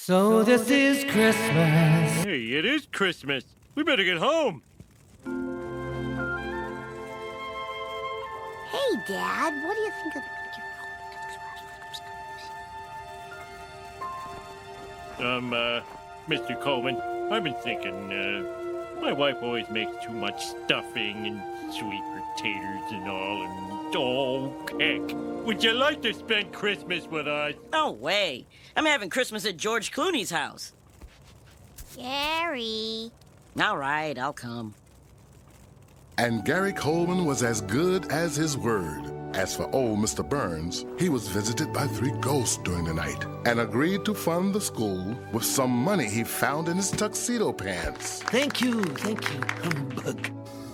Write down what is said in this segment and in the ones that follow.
So this is Christmas. Hey, it is Christmas. We better get home. Hey, Dad, what do you think of... Um, uh, Mr. Coleman, I've been thinking, uh, my wife always makes too much stuffing and sweet potatoes and all, and oh, heck. Would you like to spend Christmas with us? No way. I'm having Christmas at George Clooney's house. Gary. All right, I'll come. And Gary Coleman was as good as his word. As for old Mr. Burns, he was visited by three ghosts during the night and agreed to fund the school with some money he found in his tuxedo pants. Thank you, thank you, humbug.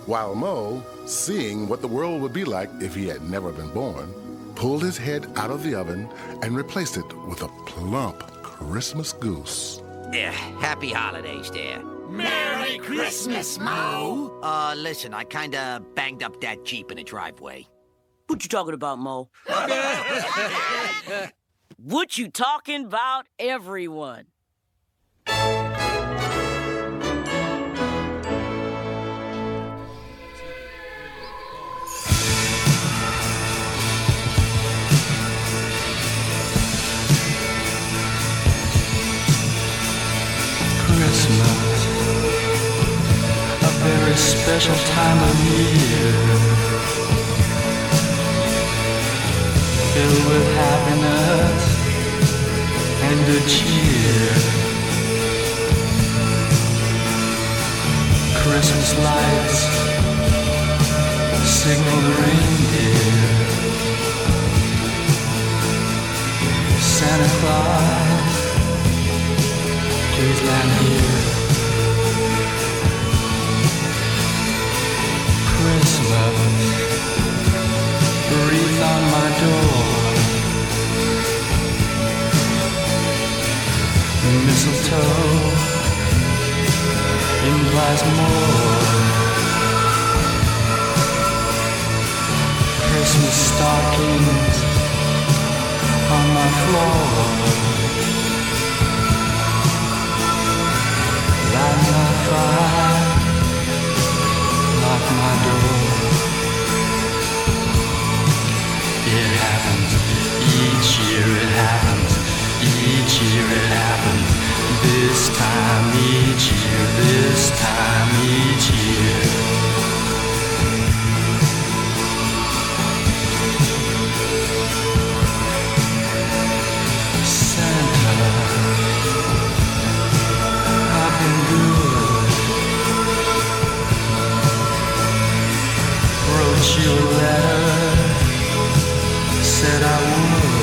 While Moe, seeing what the world would be like if he had never been born, pulled his head out of the oven and replaced it with a plump Christmas goose. Yeah, happy holidays there. Merry Christmas, Moe! Uh, listen, I kinda banged up that Jeep in the driveway. What you talking about, Moe? what you talking about, everyone? Special time of year, filled with happiness and good cheer. Christmas lights signal the reindeer. Santa Claus please land here. Christmas, wreath on my door. Mistletoe implies more. Christmas stockings on my floor. light my fire, lock my door. It happens each year. It happens each year. It happens this time each year. This time each year. Wrote you a letter, said I would.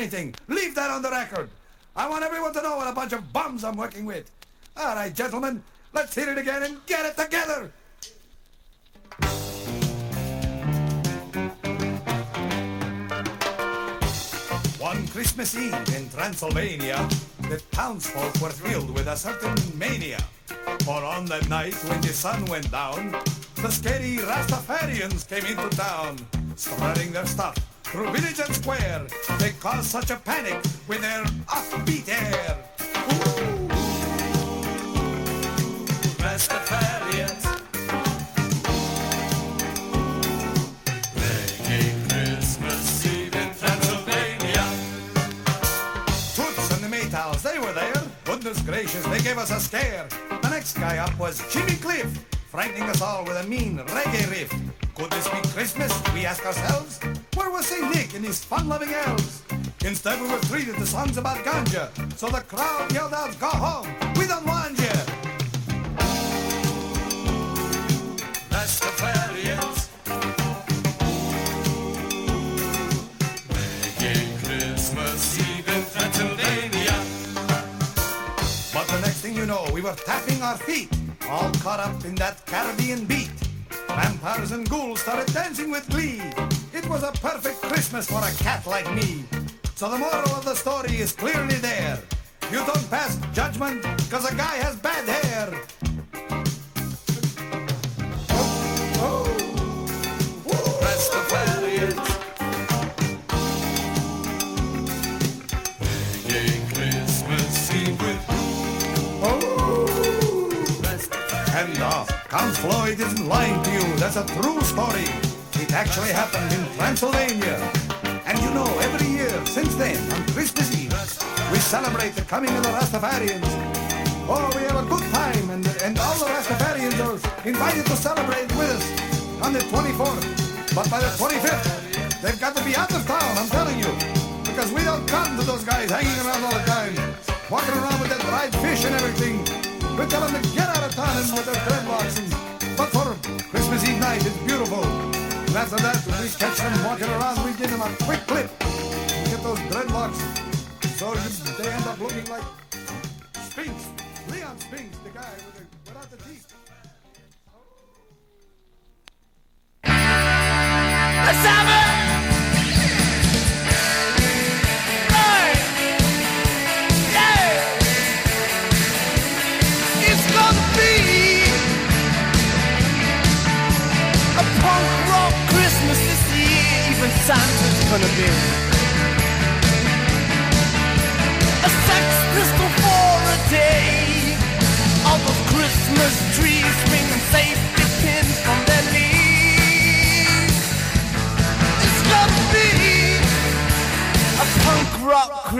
Anything. Leave that on the record. I want everyone to know what a bunch of bums I'm working with. All right, gentlemen, let's hit it again and get it together. One Christmas Eve in Transylvania, the townsfolk were filled with a certain mania. For on that night when the sun went down, the scary Rastafarians came into town, spreading their stuff through village and square. They caused such a panic with their offbeat air. Christmas Eve in. Toots and the Maytals, they were there. Goodness gracious, they gave us a scare. The next guy up was Jimmy Cliff, frightening us all with a mean reggae riff. Could this be Christmas? We ask ourselves. Where was St. Nick and his fun-loving elves? Instead, we were treated to songs about ganja. So the crowd yelled out, go home, we don't want you. Christmas Eve in. But the next thing you know, we were tapping our feet, all caught up in that Caribbean beat. Vampires and ghouls started dancing with glee. It was a perfect Christmas for a cat like me. So the moral of the story is clearly there. You don't pass judgment because a guy has bad hair. Floyd isn't lying to you. That's a true story. It actually happened in Transylvania. And you know, every year since then, on Christmas Eve, we celebrate the coming of the Rastafarians. Oh, we have a good time, and, and all the Rastafarians are invited to celebrate with us on the 24th. But by the 25th, they've got to be out of town, I'm telling you. Because we don't come to those guys hanging around all the time, walking around with that dried fish and everything. We tell them to get out of town and with their dreadlocks. And, but for Christmas Eve night, it's beautiful. And after that, we catch them walking around, we give them a quick clip. and Get those dreadlocks. So they end up looking like Spinks. Leon Spinks, the guy with the, without the teeth. Let's have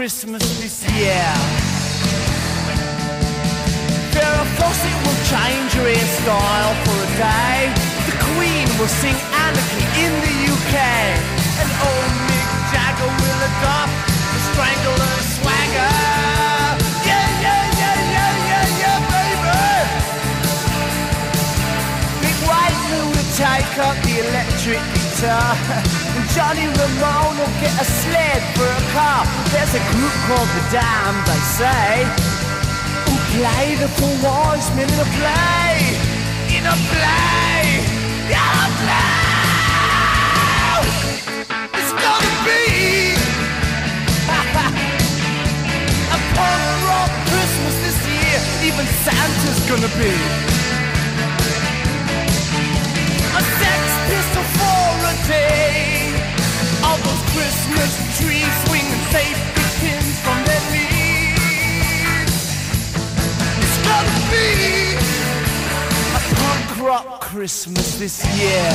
Christmas this year. Farrah Fawcett Don't change your hairstyle for a day. The Queen will sing anarchy in the UK. And old Mick Jagger will adopt the strangler swagger. Take up the electric guitar. And Johnny Ramone will get a sled for a car. There's a group called the Damned, they say. Who play the four wise men in a play. In a play. In a play. It's gonna be a punk rock Christmas this year. Even Santa's gonna be. Sex pistol for a day. All those Christmas trees swinging safety pins from their knees. It's gonna be a punk rock Christmas this year.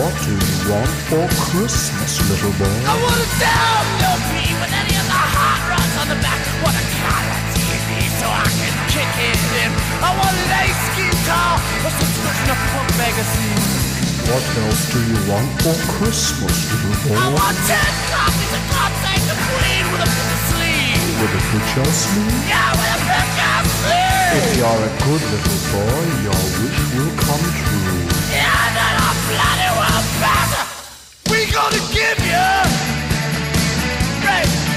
What do you want for Christmas, little boy? I want a WP with any of the hot rods on the back. Can kick it in. I want an ace guitar, a subscription to Punk Magazine. What else do you want for Christmas, little boy? I want ten copies of God Save the Queen with a picture sleeve. With a picture sleeve? Yeah, with a picture sleeve. If you're a good little boy, your wish will come true. Yeah, then I'm bloody well back. We gonna give you right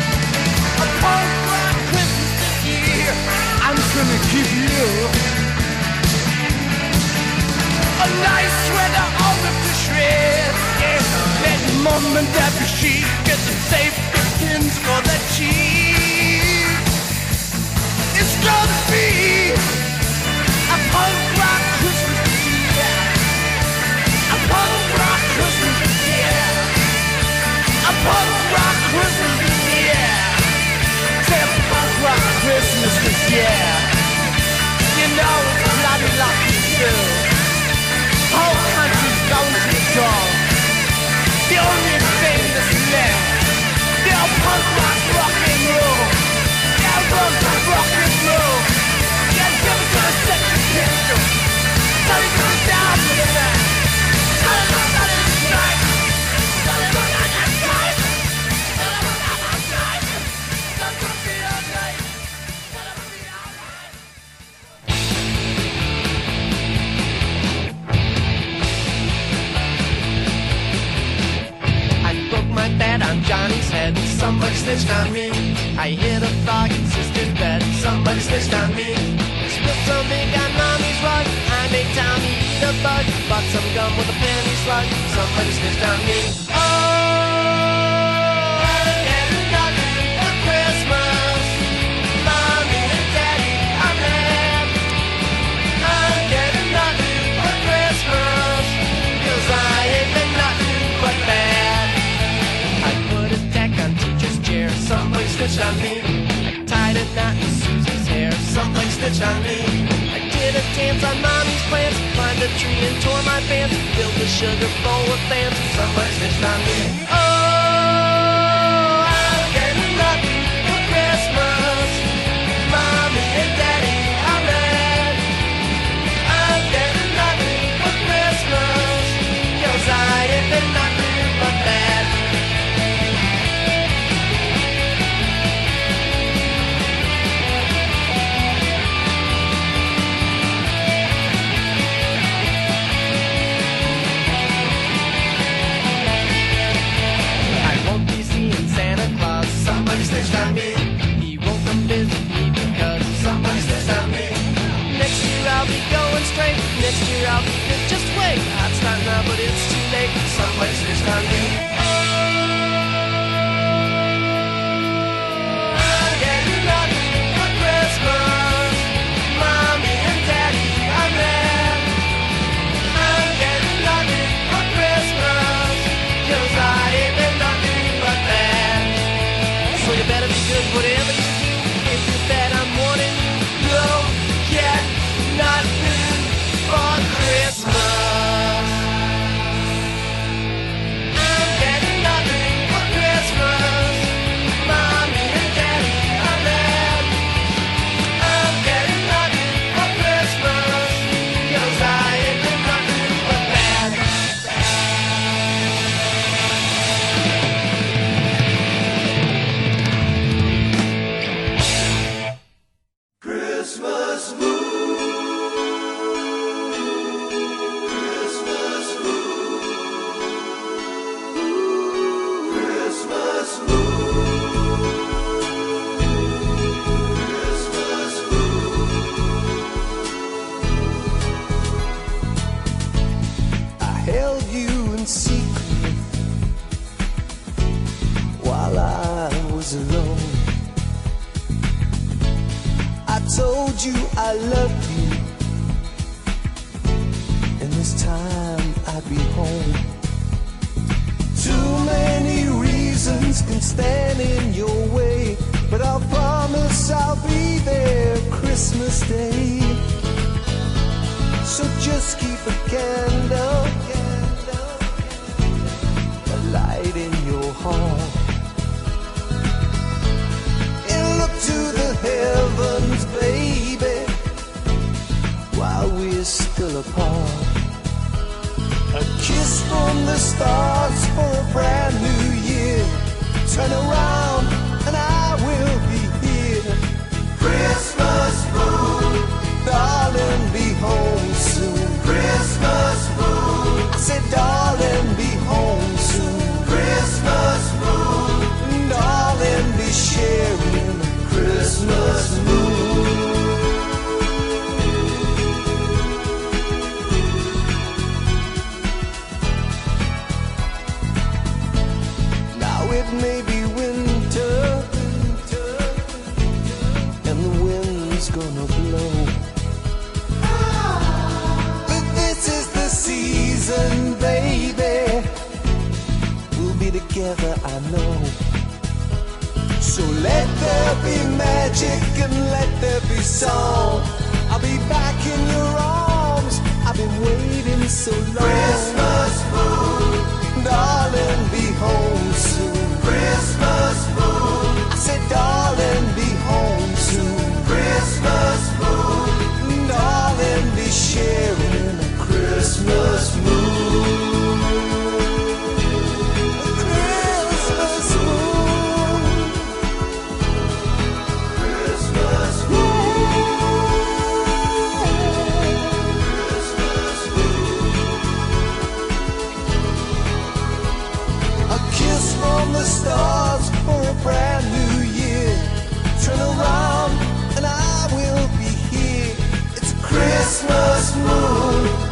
gonna give you a nice sweater ripped to shreds. Yeah, let mom and dad be chic. Get some safety pins for the cheese. It's gonna be a punk rock Christmas year. A punk rock Christmas year. A punk rock Christmas rock Somebody snitched on me. I a frog in sister's bed. Somebody snitched on me. Spilled some ink on mommy's rug. I made Tommy eat a bug. Bought some gum with a penny slug. Somebody snitched on me. Oh, Snitched on me. I tied a knot in Susie's hair. Somebody snitched on me. I did a dance on mommy's plants. Climbed a tree and tore my pants. Filled a sugar bowl with fans. Somebody snitched on me. is still apart. A kiss from the stars for a brand new year. Turn around. together, I know. So let there be magic and let there be song. I'll be back in your arms. I've been waiting so long. Christmas moon, darling, be home soon. Christmas moon, I said, darling. brand new year. Turn around and I will be here. It's Christmas moon.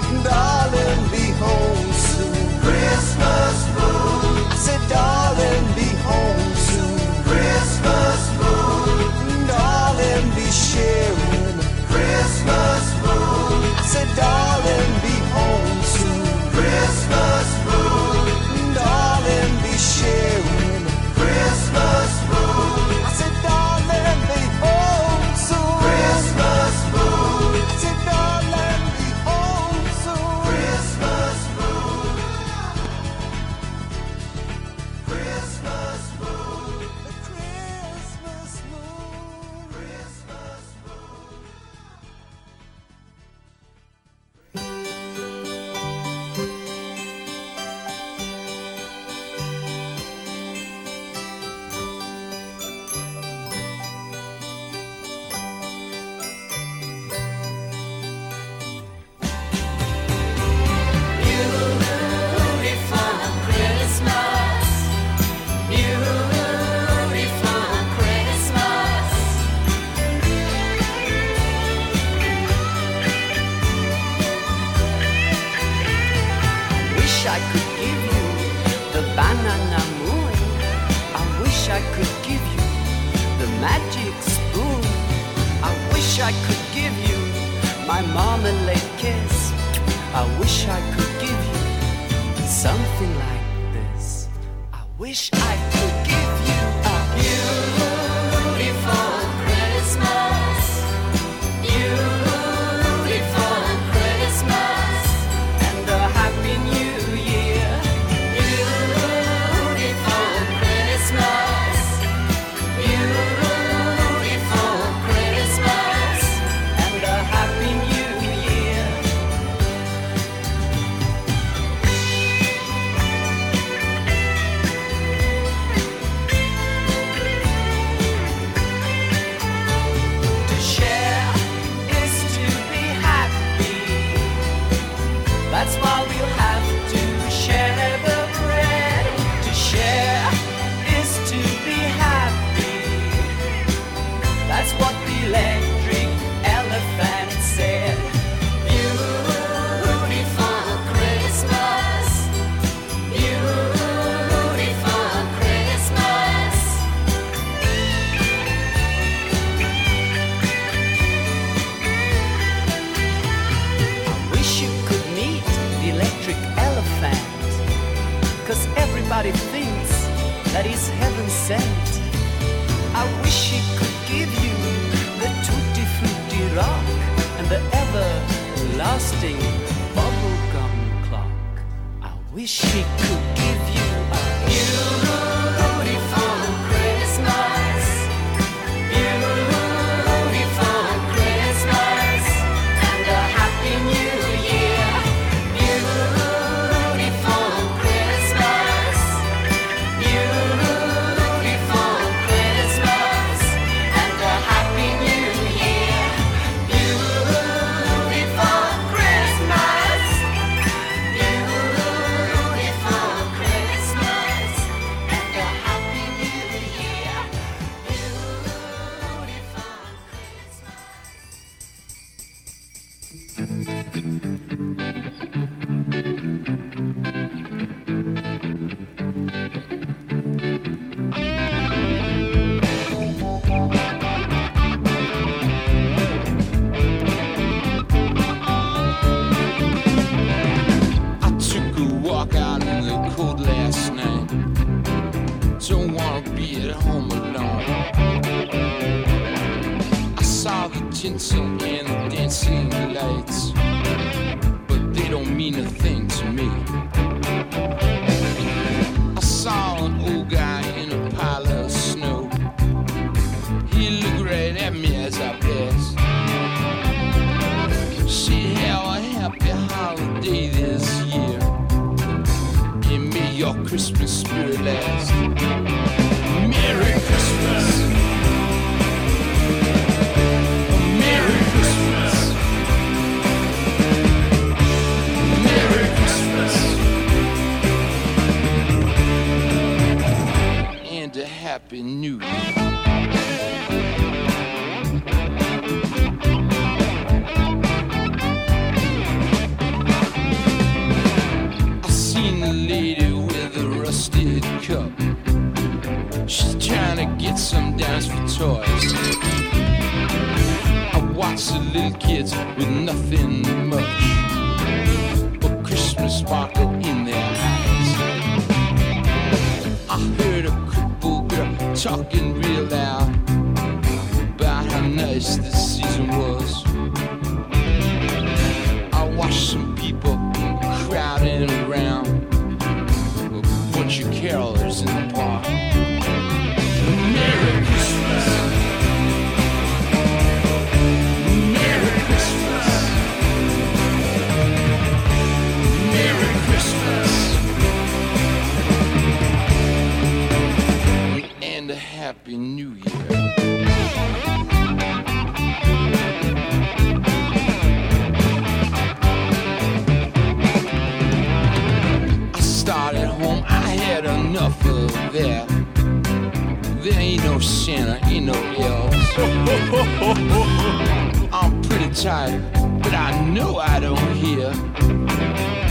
there ain't no Santa, ain't no elves. I'm pretty tired, but I know I don't hear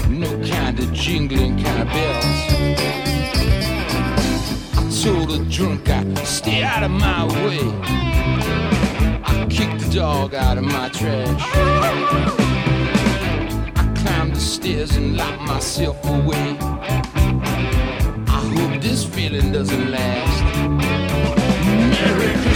no kind of jingling kind of bells. I told the drunk I stay out of my way. I kick the dog out of my trash. I climbed the stairs and locked myself away. I hope this feeling doesn't last. America.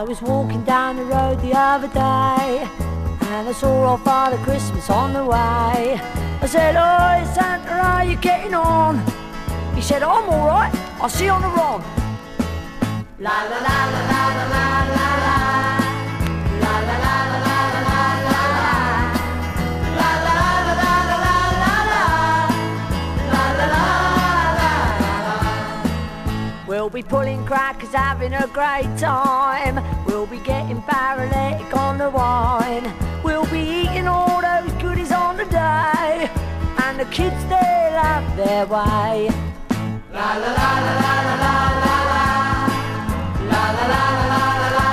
I was walking down the road the other day And I saw old Father Christmas on the way. I said, Oi Santa, are you getting on? He said, I'm alright, I'll see you on the run. La la la la la la be pulling crackers, having a great time. We'll be getting paralytic on the wine. We'll be eating all those goodies on the day. And the kids, they'll have their way. La la la la la la la la la. La la la la la.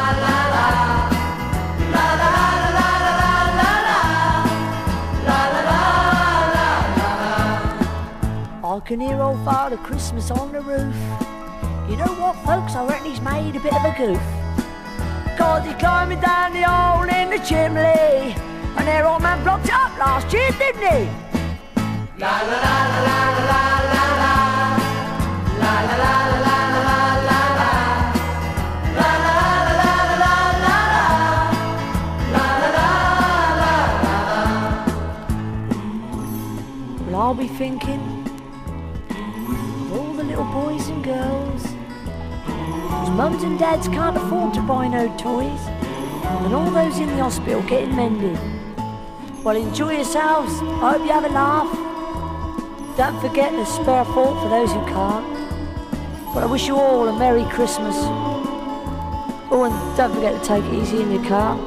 I can hear old Father Christmas on the roof. You know what, folks? I reckon he's made a bit of a goof. Cause he's climbing down the hole in the chimney. And their old man blocked it up last year, didn't he? La la la la la la la la. La la la la la la la la. La la la la la la la la. La la la la la la. Well, I'll be thinking mums and dads can't afford to buy no toys, and all those in the hospital getting mended. Well, enjoy yourselves. I hope you have a laugh. Don't forget the spare thought for those who can't. But I wish you all a Merry Christmas. Oh, and don't forget to take it easy in your car.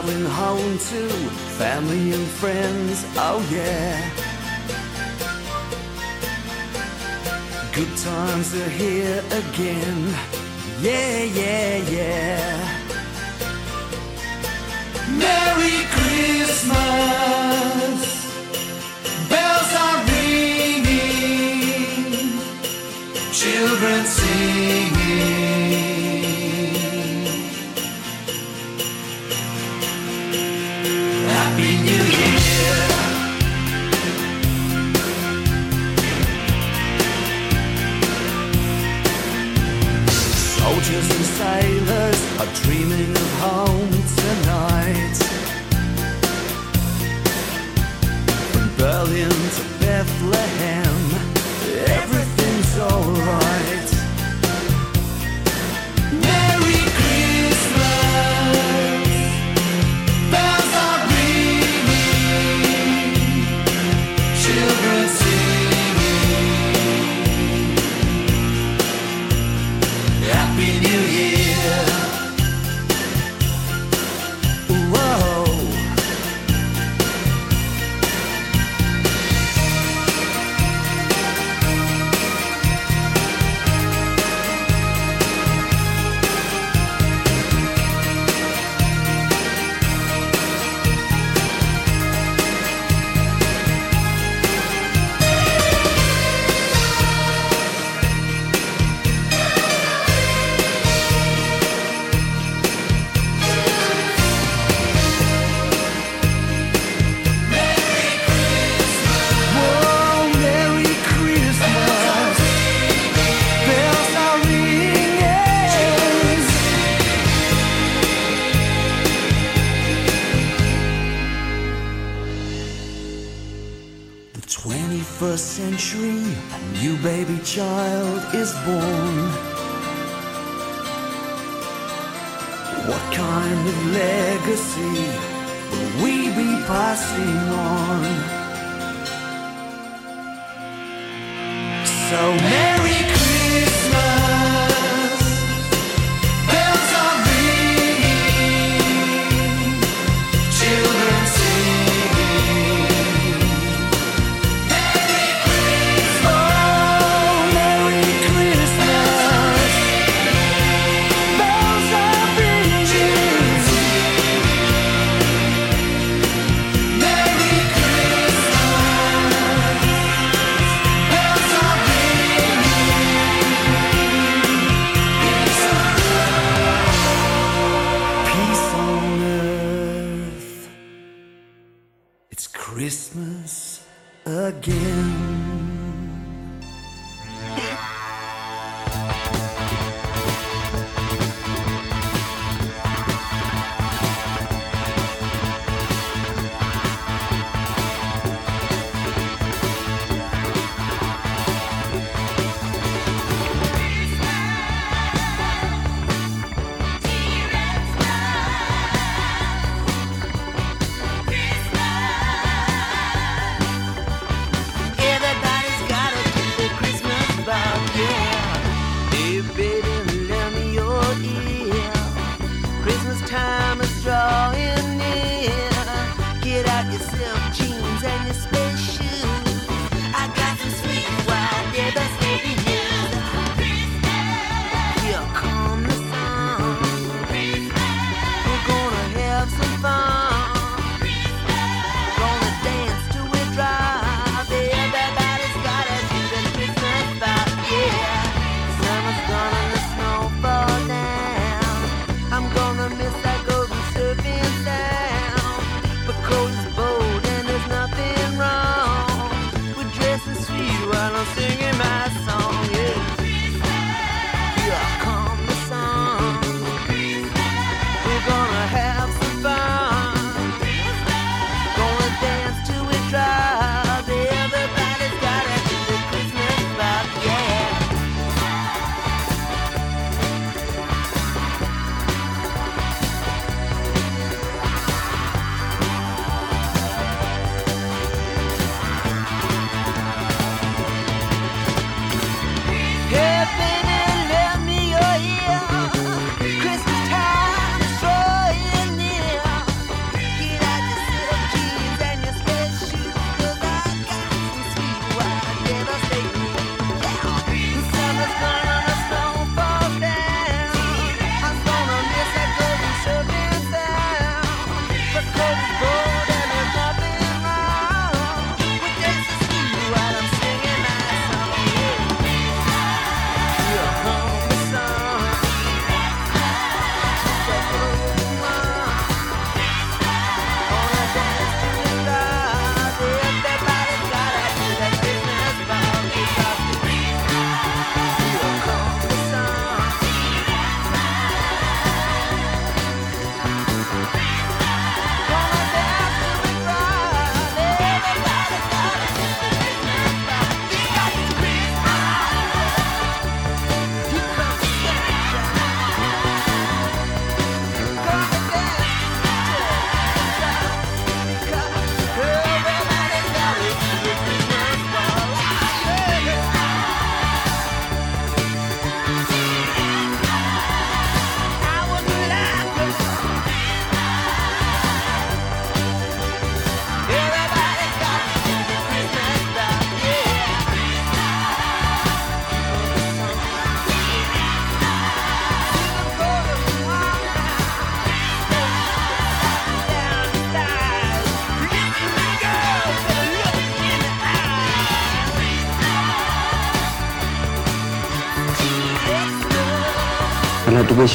traveling home to family and friends, oh yeah. Good times are here again, yeah, yeah, yeah. Merry Christmas! dreaming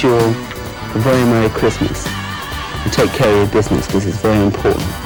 you a very Merry Christmas and take care of your business because it's very important.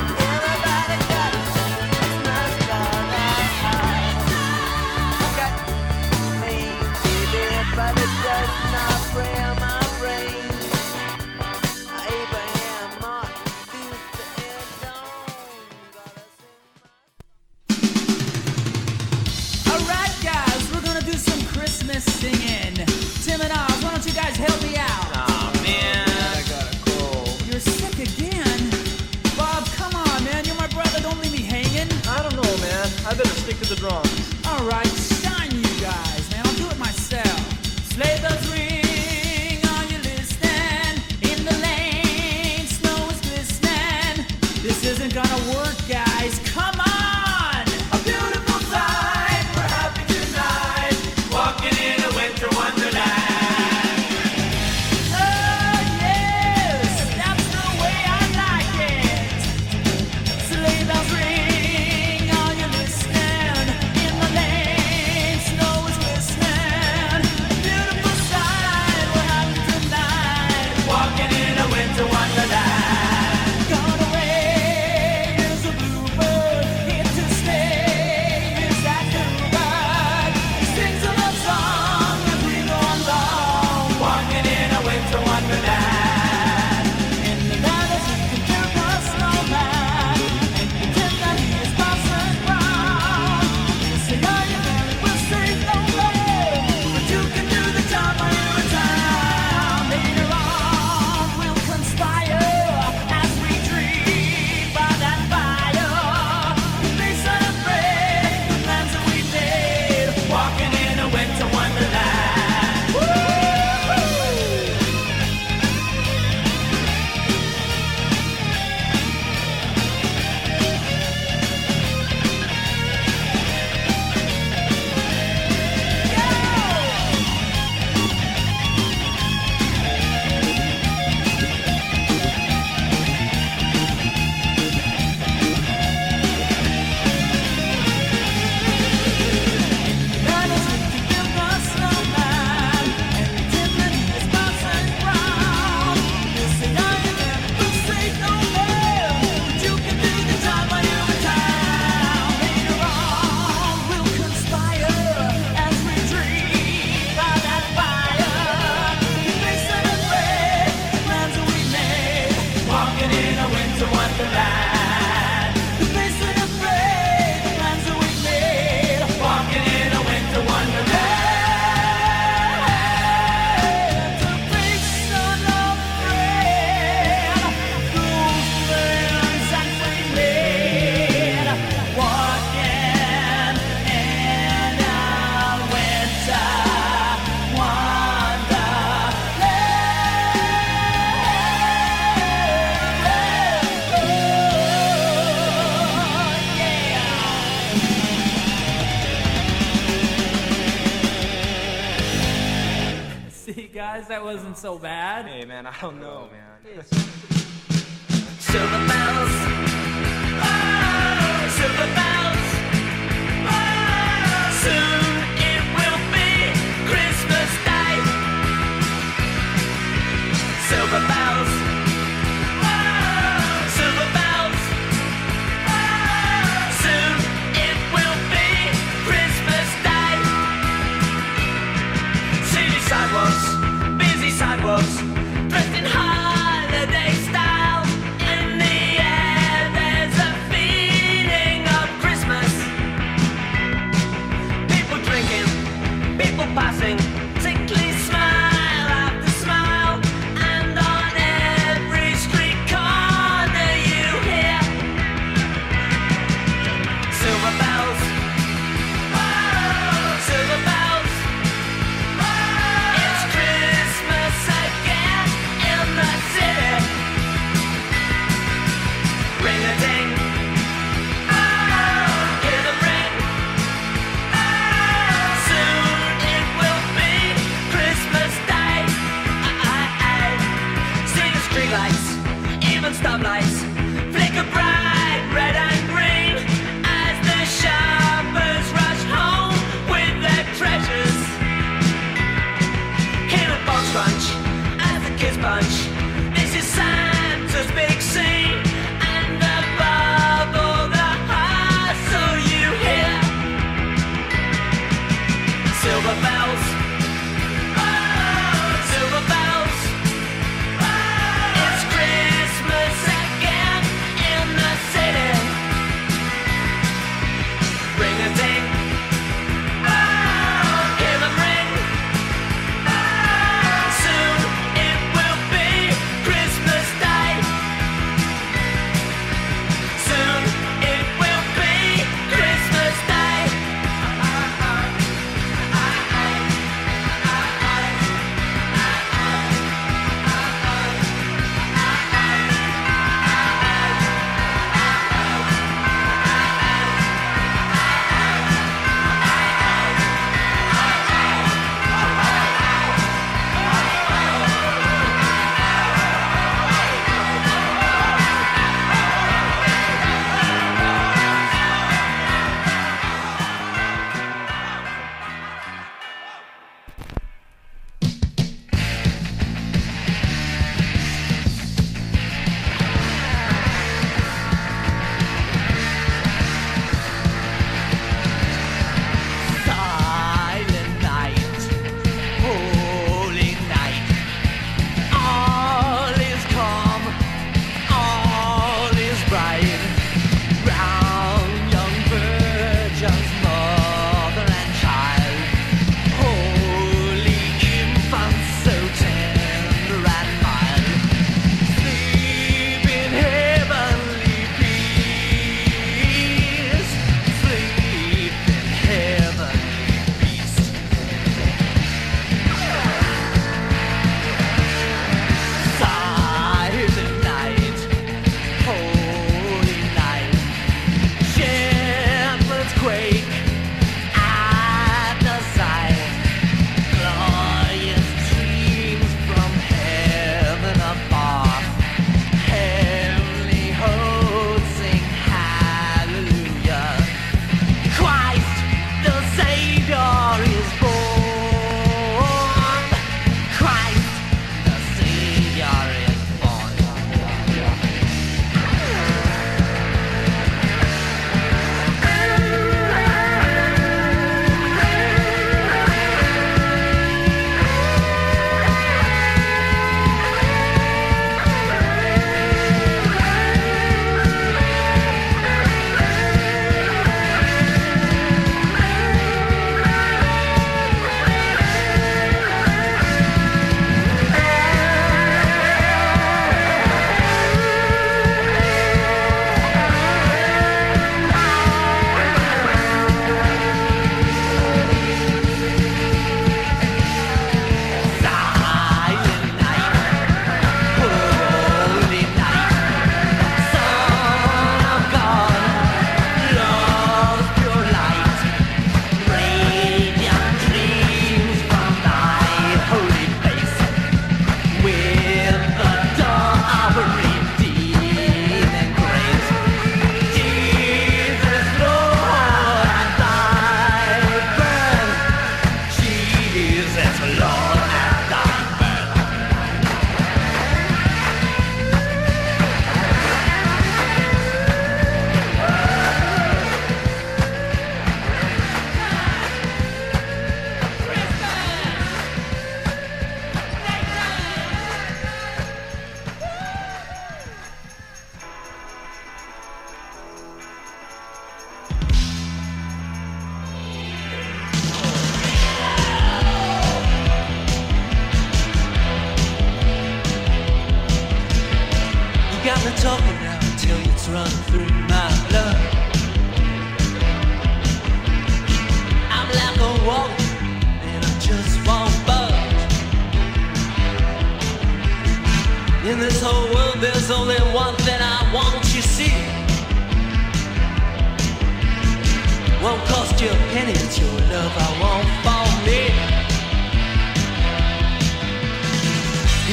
wasn't so bad. Hey man, I don't know.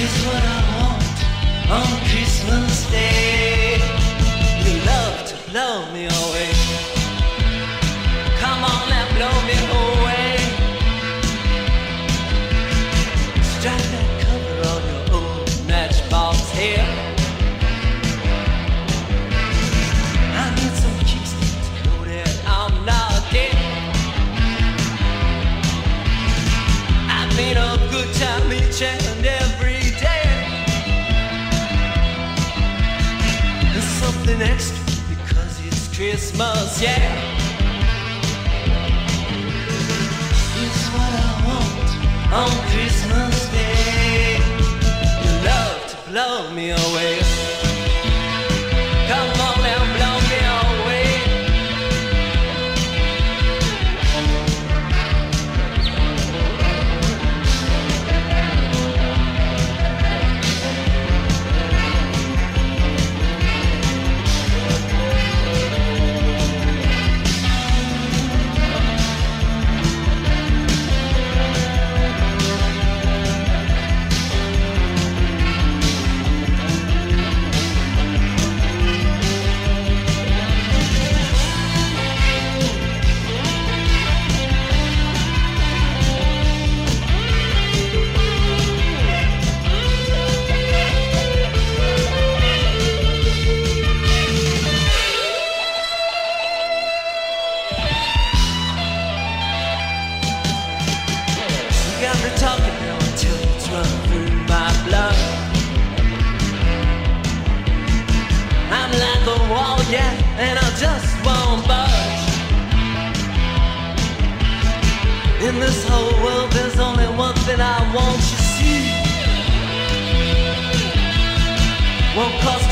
It's what I want on Christmas Day. Christmas, yeah. It's what I want on Christmas Day. Your love to blow me away.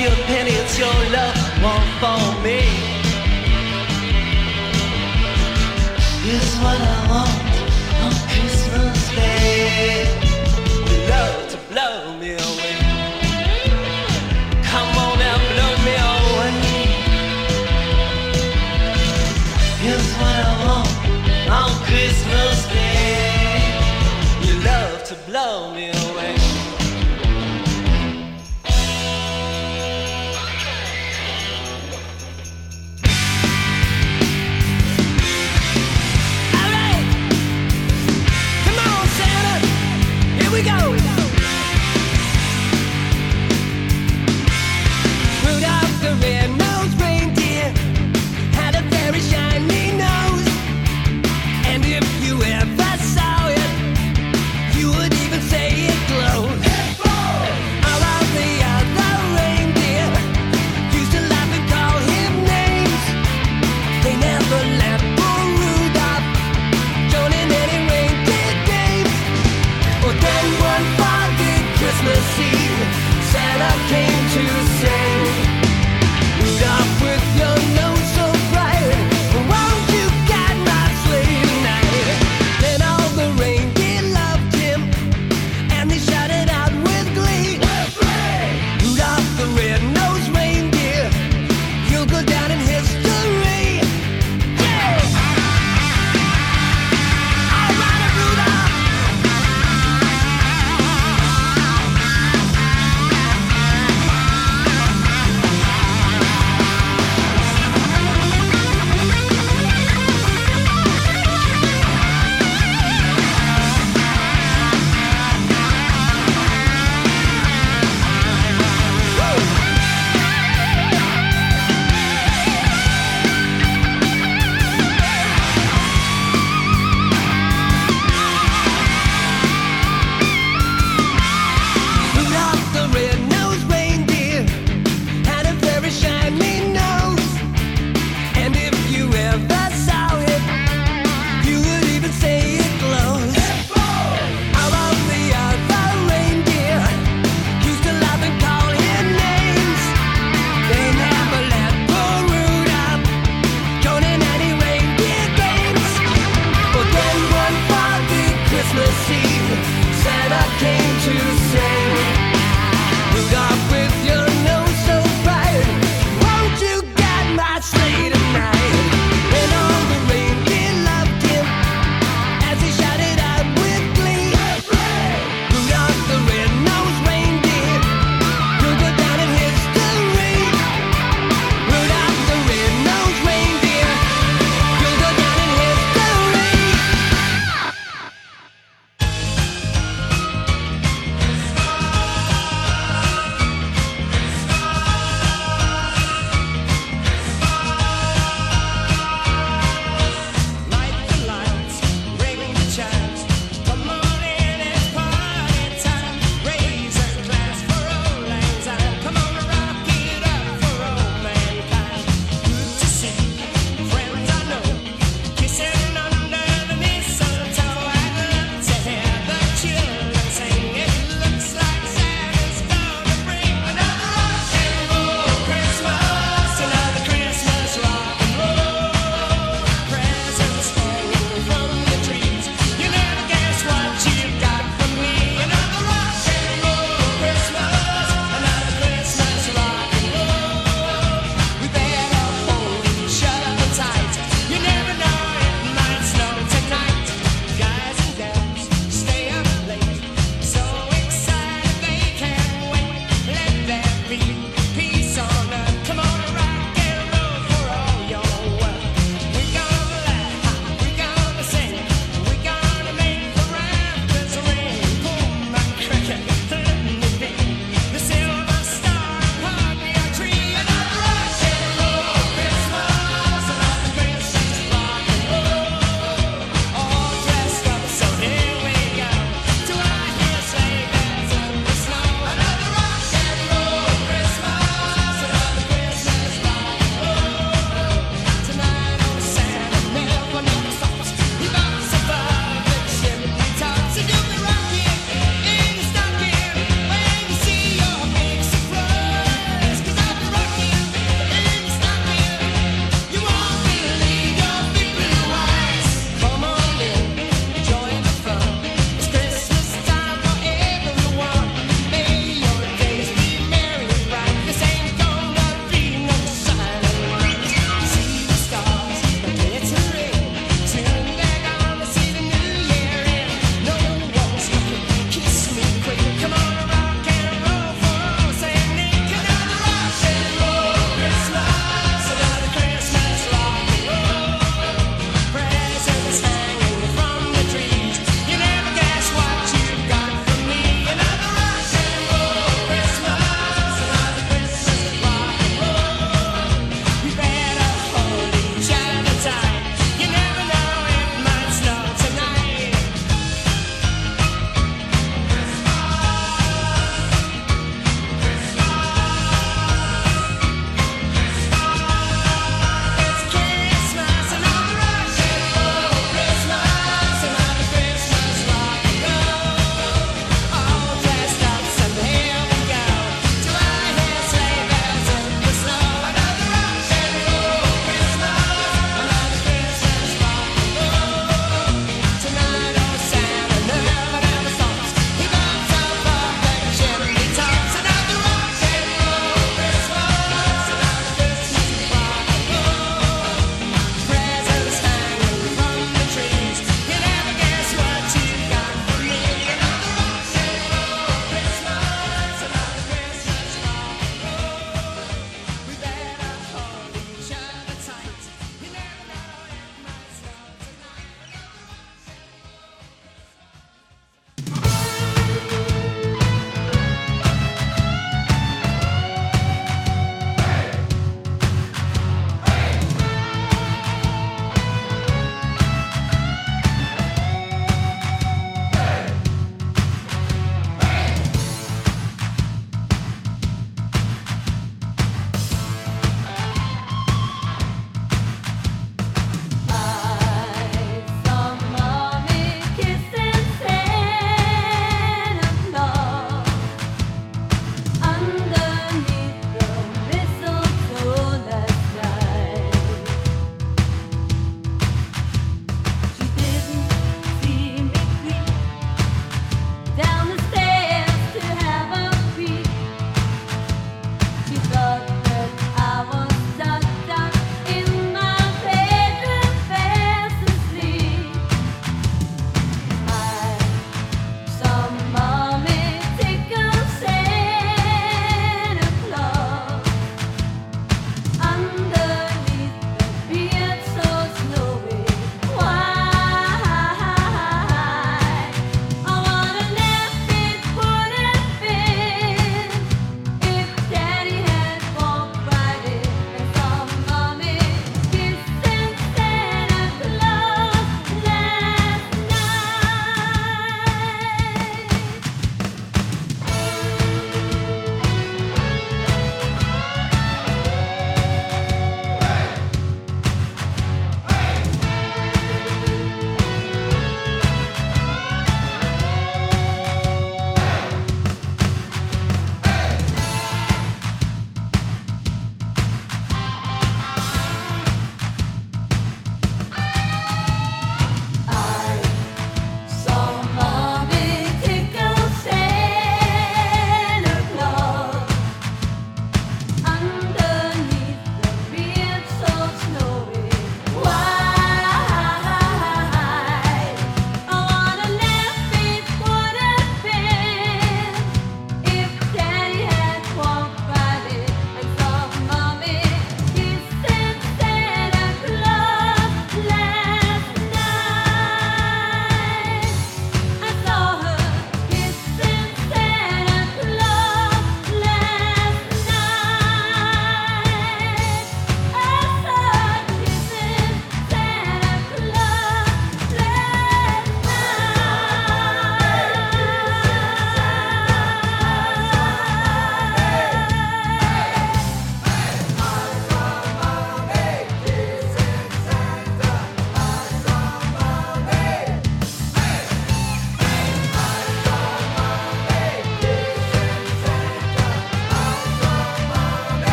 your penny, it's your love.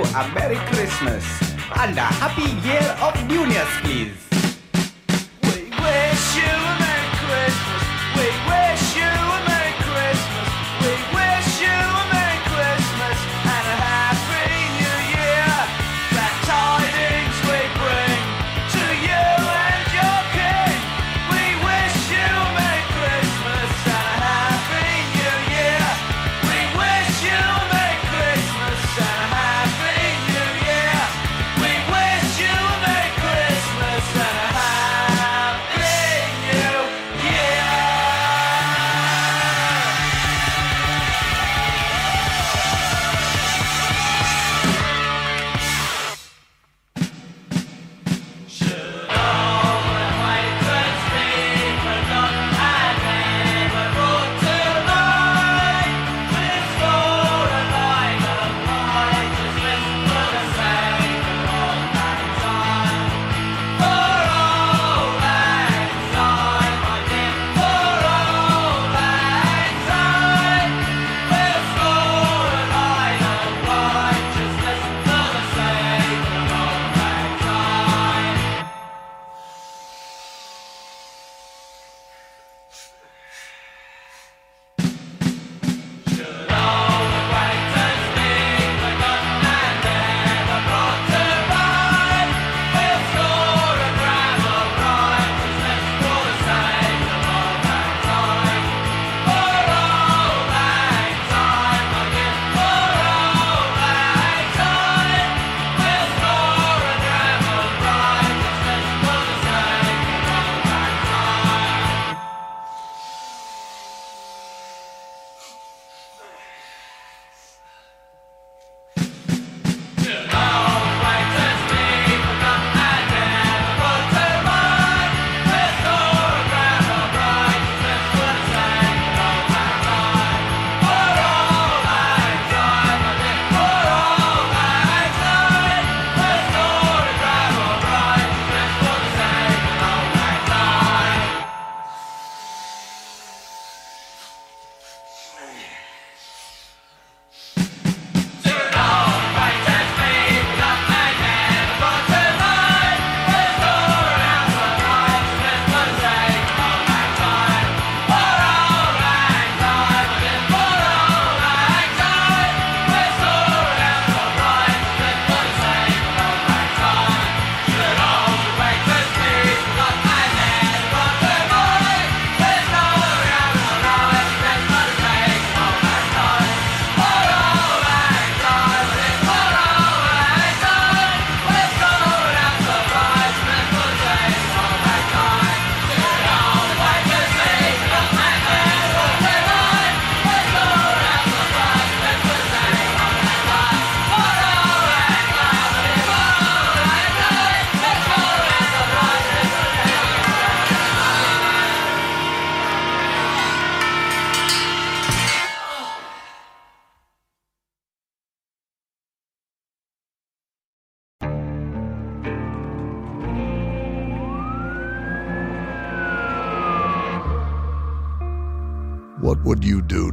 A Merry Christmas and a Happy Year of Newness, please.